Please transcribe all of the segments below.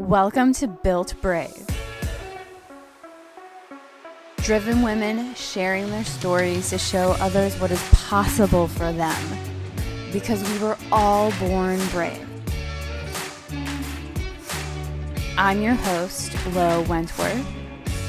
Welcome to Built Brave. Driven women sharing their stories to show others what is possible for them because we were all born brave. I'm your host, Lo Wentworth,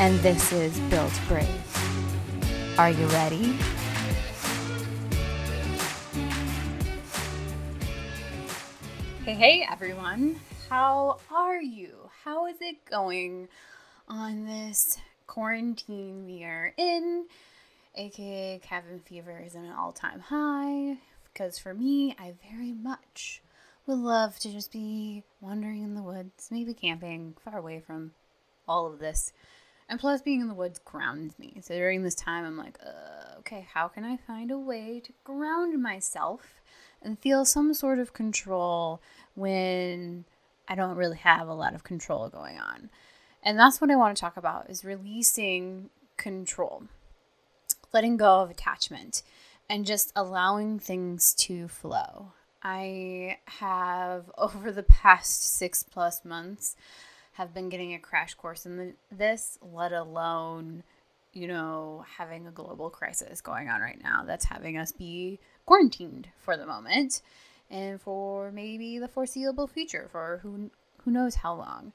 and this is Built Brave. Are you ready? Hey, hey, everyone. How are you? How is it going on this quarantine we are in? AKA cabin fever is at an all time high. Because for me, I very much would love to just be wandering in the woods, maybe camping, far away from all of this. And plus, being in the woods grounds me. So during this time, I'm like, uh, okay, how can I find a way to ground myself and feel some sort of control when I don't really have a lot of control going on? And that's what I want to talk about is releasing control, letting go of attachment, and just allowing things to flow. I have over the past six plus months have been getting a crash course in this, let alone, you know, having a global crisis going on right now that's having us be quarantined for the moment and for maybe the foreseeable future for who who knows how long.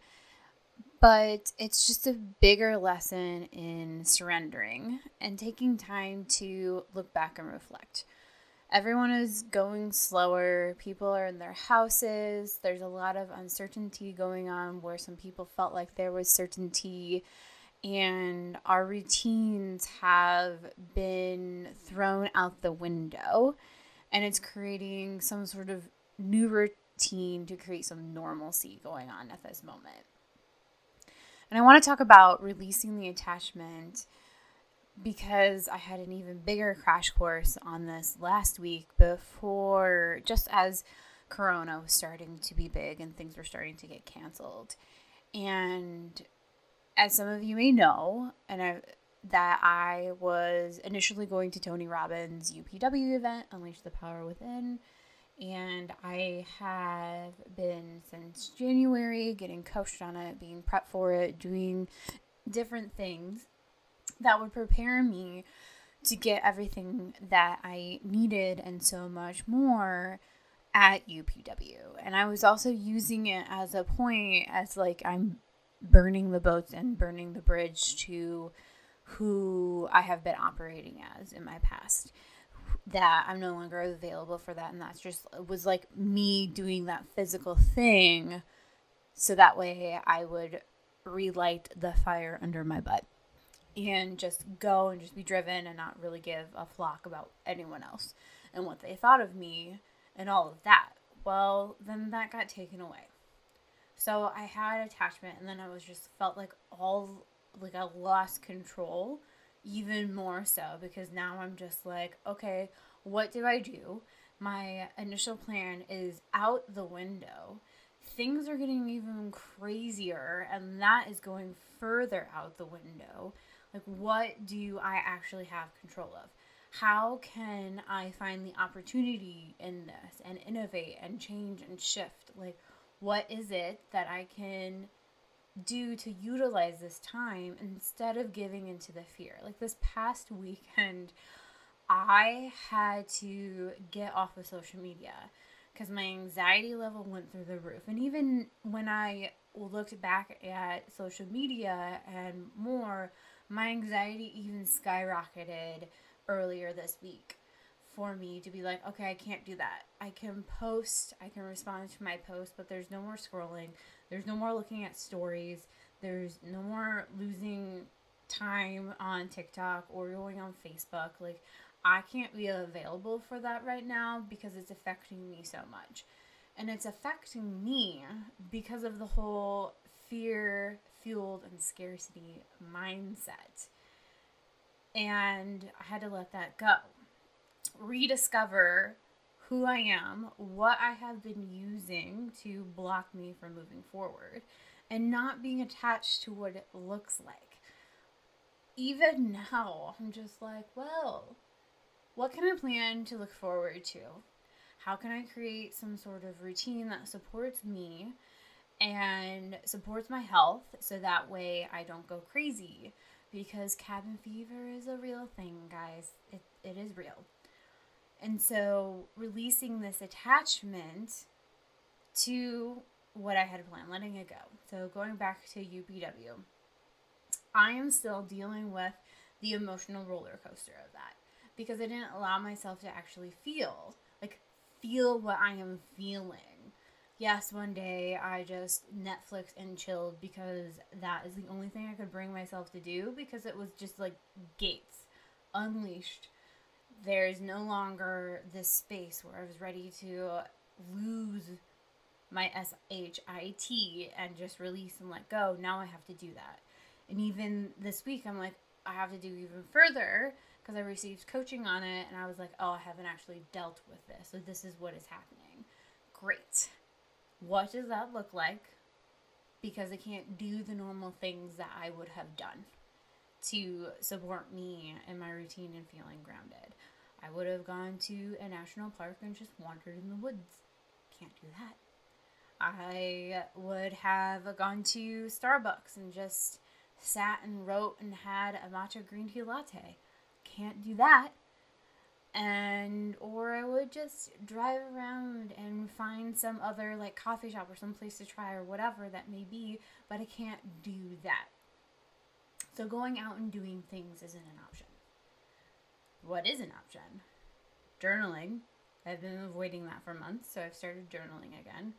But it's just a bigger lesson in surrendering and taking time to look back and reflect everyone is going slower. People are in their houses. There's a lot of uncertainty going on where some people felt like there was certainty. And our routines have been thrown out the window. And it's creating some sort of new routine to create some normalcy going on at this moment. And I want to talk about releasing the attachment because I had an even bigger crash course on this last week before, just as Corona was starting to be big and things were starting to get canceled. And as some of you may know, and I, that I was initially going to Tony Robbins' UPW event, Unleash the Power Within. And I have been since January getting coached on it, being prepped for it, doing different things that would prepare me to get everything that I needed and so much more at UPW. And I was also using it as a point as like I'm burning the boats and burning the bridge to who I have been operating as in my past. That I'm no longer available for that. And that's just it was like me doing that physical thing so that way I would relight the fire under my butt and just go and just be driven and not really give a flock about anyone else and what they thought of me and all of that. Well, then that got taken away. So I had attachment and then I was just felt like all like I lost control even more so because now I'm just like, okay, what do I do? My initial plan is out the window. Things are getting even crazier and that is going further out the window like, what do I actually have control of? How can I find the opportunity in this and innovate and change and shift? Like, what is it that I can do to utilize this time instead of giving into the fear? Like, this past weekend, I had to get off of social media because my anxiety level went through the roof. And even when I looked back at social media and more, my anxiety even skyrocketed earlier this week for me to be like, okay, I can't do that. I can post, I can respond to my post, but there's no more scrolling. There's no more looking at stories. There's no more losing time on TikTok or going on Facebook. Like, I can't be available for that right now because it's affecting me so much. And it's affecting me because of the whole fear fueled and scarcity mindset. And I had to let that go. Rediscover who I am, what I have been using to block me from moving forward, and not being attached to what it looks like. Even now, I'm just like, well, what can I plan to look forward to? How can I create some sort of routine that supports me and supports my health so that way I don't go crazy because cabin fever is a real thing, guys. It, it is real. And so releasing this attachment to what I had planned, letting it go. So going back to UPW, I am still dealing with the emotional roller coaster of that because I didn't allow myself to actually feel, like, feel what I am feeling. Yes, one day I just Netflix and chilled because that is the only thing I could bring myself to do because it was just like gates unleashed. There's no longer this space where I was ready to lose my SHIT and just release and let go. Now I have to do that. And even this week, I'm like, I have to do even further because I received coaching on it and I was like, oh, I haven't actually dealt with this. So this is what is happening. Great. What does that look like? Because I can't do the normal things that I would have done to support me in my routine and feeling grounded. I would have gone to a national park and just wandered in the woods. Can't do that. I would have gone to Starbucks and just sat and wrote and had a matcha green tea latte. Can't do that. And or I would just drive around and find some other like coffee shop or some place to try or whatever that may be, but I can't do that. So going out and doing things isn't an option. What is an option? Journaling. I've been avoiding that for months, so I've started journaling again.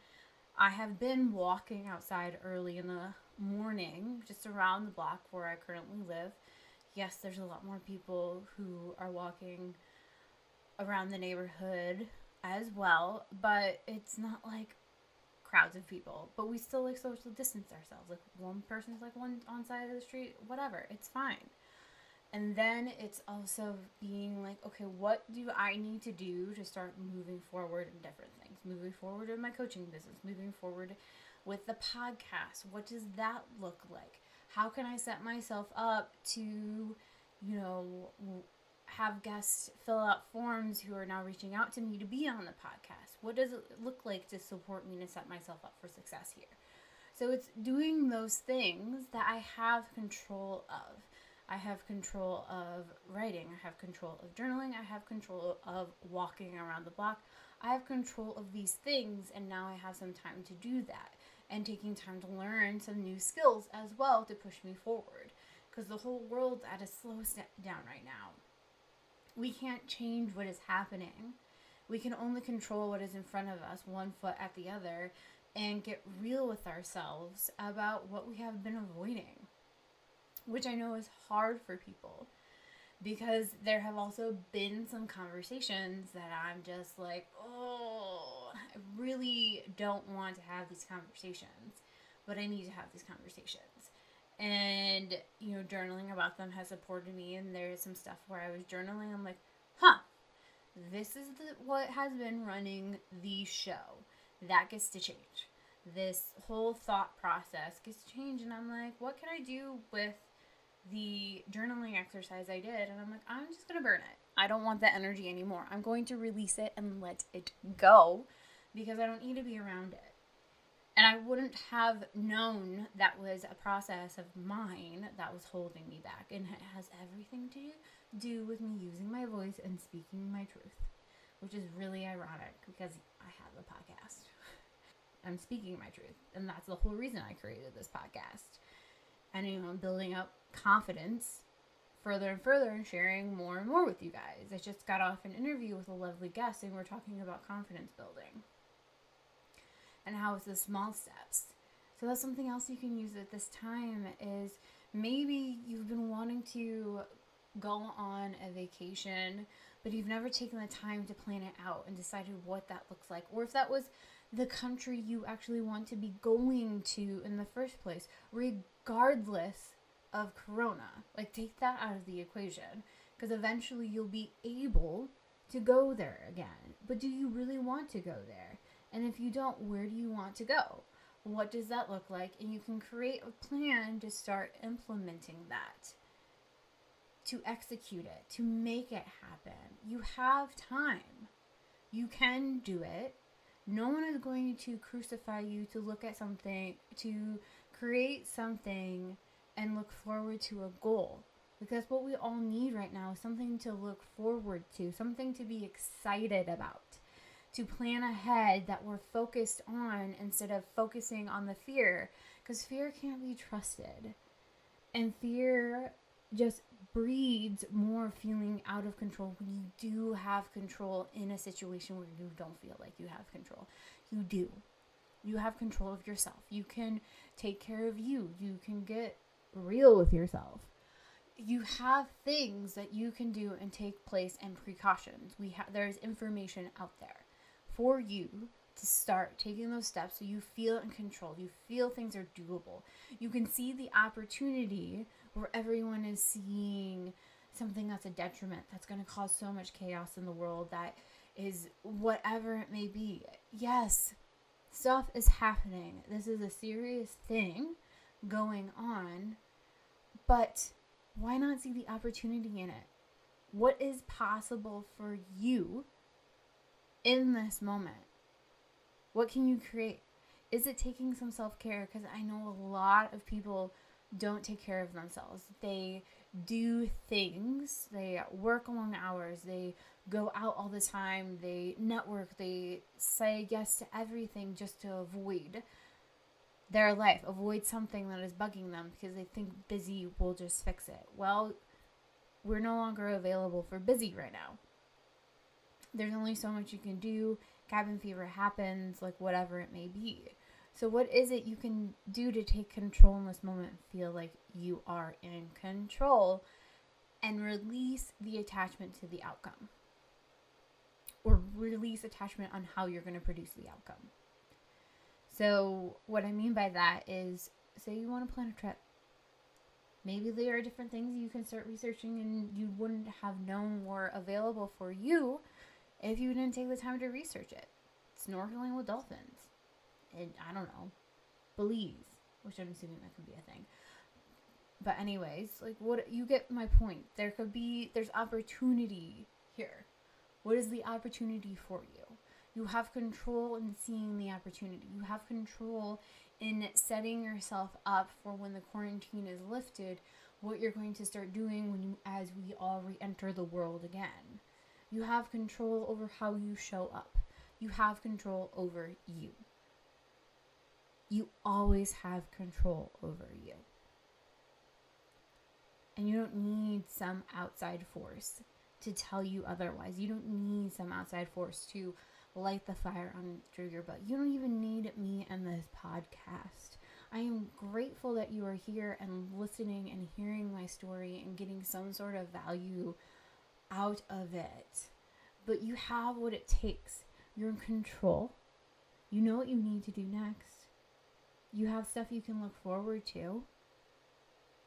I have been walking outside early in the morning, just around the block where I currently live. Yes, there's a lot more people who are walking around the neighborhood as well, but it's not like crowds of people. But we still like social distance ourselves. Like one person's like one on side of the street, whatever. It's fine. And then it's also being like, okay, what do I need to do to start moving forward in different things? Moving forward in my coaching business, moving forward with the podcast. What does that look like? How can I set myself up to, you know, have guests fill out forms who are now reaching out to me to be on the podcast? What does it look like to support me to set myself up for success here? So it's doing those things that I have control of I have control of writing, I have control of journaling, I have control of walking around the block. I have control of these things, and now I have some time to do that and taking time to learn some new skills as well to push me forward because the whole world's at a slow step down right now. We can't change what is happening. We can only control what is in front of us, one foot at the other, and get real with ourselves about what we have been avoiding which I know is hard for people because there have also been some conversations that I'm just like, oh, I really don't want to have these conversations, but I need to have these conversations. And, you know, journaling about them has supported me, and there's some stuff where I was journaling, I'm like, huh, this is the, what has been running the show. That gets to change. This whole thought process gets changed. and I'm like, what can I do with the journaling exercise I did, and I'm like, I'm just gonna burn it. I don't want that energy anymore. I'm going to release it and let it go because I don't need to be around it. And I wouldn't have known that was a process of mine that was holding me back. And it has everything to do with me using my voice and speaking my truth, which is really ironic because I have a podcast. I'm speaking my truth. And that's the whole reason I created this podcast. And, you know, building up confidence further and further and sharing more and more with you guys. I just got off an interview with a lovely guest and we're talking about confidence building and how it's the small steps. So that's something else you can use at this time is maybe you've been wanting to go on a vacation, but you've never taken the time to plan it out and decided what that looks like or if that was the country you actually want to be going to in the first place, regardless of corona. Like, take that out of the equation because eventually you'll be able to go there again. But do you really want to go there? And if you don't, where do you want to go? What does that look like? And you can create a plan to start implementing that, to execute it, to make it happen. You have time. You can do it. No one is going to crucify you to look at something, to create something and look forward to a goal. Because what we all need right now is something to look forward to, something to be excited about, to plan ahead that we're focused on instead of focusing on the fear. Because fear can't be trusted. And fear just breeds more feeling out of control when you do have control in a situation where you don't feel like you have control. You do. You have control of yourself. You can take care of you. You can get real with yourself. You have things that you can do and take place and precautions. We have there's information out there for you to start taking those steps so you feel in control. You feel things are doable. You can see the opportunity where everyone is seeing something that's a detriment, that's going to cause so much chaos in the world, that is whatever it may be. Yes, stuff is happening. This is a serious thing going on, but why not see the opportunity in it? What is possible for you in this moment? What can you create? Is it taking some self care? Because I know a lot of people don't take care of themselves. They do things, they work long hours, they go out all the time, they network, they say yes to everything just to avoid their life, avoid something that is bugging them because they think busy will just fix it. Well, we're no longer available for busy right now. There's only so much you can do. Cabin fever happens, like whatever it may be. So, what is it you can do to take control in this moment feel like you are in control and release the attachment to the outcome? Or release attachment on how you're going to produce the outcome. So, what I mean by that is say you want to plan a trip. Maybe there are different things you can start researching and you wouldn't have known were available for you if you didn't take the time to research it. Snorkeling with dolphins and I don't know, Belize, which I'm assuming that could be a thing. But anyways, like what you get my point. There could be there's opportunity here. What is the opportunity for you? You have control in seeing the opportunity. You have control in setting yourself up for when the quarantine is lifted, what you're going to start doing when you as we all re-enter the world again. You have control over how you show up. You have control over you you always have control over you. And you don't need some outside force to tell you otherwise. You don't need some outside force to light the fire under your butt. You don't even need me and this podcast. I am grateful that you are here and listening and hearing my story and getting some sort of value out of it. But you have what it takes. You're in control. You know what you need to do next you have stuff you can look forward to.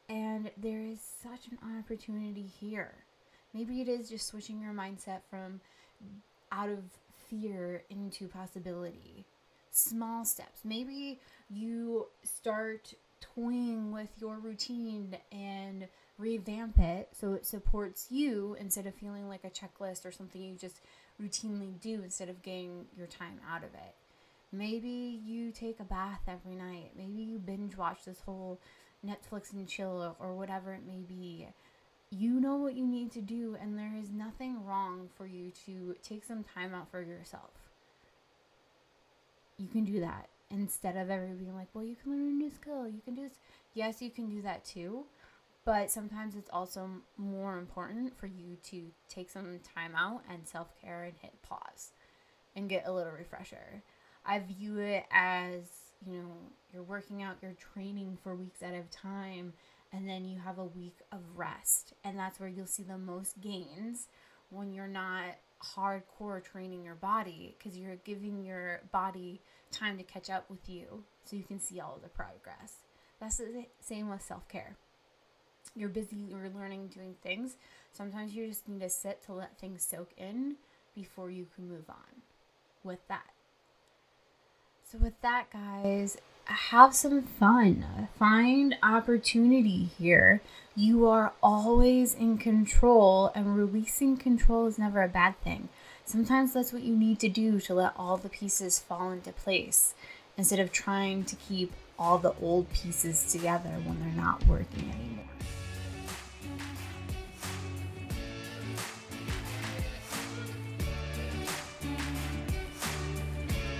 And there is such an opportunity here. Maybe it is just switching your mindset from out of fear into possibility. Small steps. Maybe you start toying with your routine and revamp it so it supports you instead of feeling like a checklist or something you just routinely do instead of getting your time out of it. Maybe you take a bath every night. Maybe you binge watch this whole Netflix and chill or whatever it may be. You know what you need to do, and there is nothing wrong for you to take some time out for yourself. You can do that instead of ever being like, well, you can learn a new skill. You can do this. Yes, you can do that too. But sometimes it's also more important for you to take some time out and self care and hit pause and get a little refresher. I view it as, you know, you're working out, you're training for weeks at a time, and then you have a week of rest. And that's where you'll see the most gains when you're not hardcore training your body because you're giving your body time to catch up with you so you can see all the progress. That's the same with self care. You're busy, you're learning, doing things. Sometimes you just need to sit to let things soak in before you can move on with that. So, with that, guys, have some fun. Find opportunity here. You are always in control, and releasing control is never a bad thing. Sometimes that's what you need to do to let all the pieces fall into place instead of trying to keep all the old pieces together when they're not working anymore.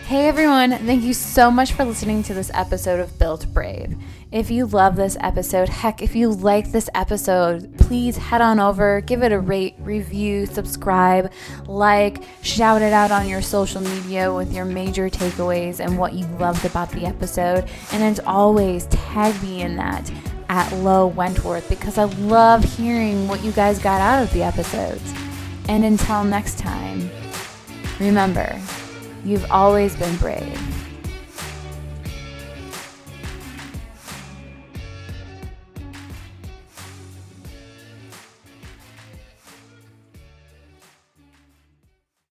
Hey everyone, thank you so much for listening to this episode of Built Brave. If you love this episode, heck, if you like this episode, please head on over, give it a rate, review, subscribe, like, shout it out on your social media with your major takeaways and what you loved about the episode. And as always, tag me in that at Lo Wentworth because I love hearing what you guys got out of the episodes. And until next time, remember, You've always been brave.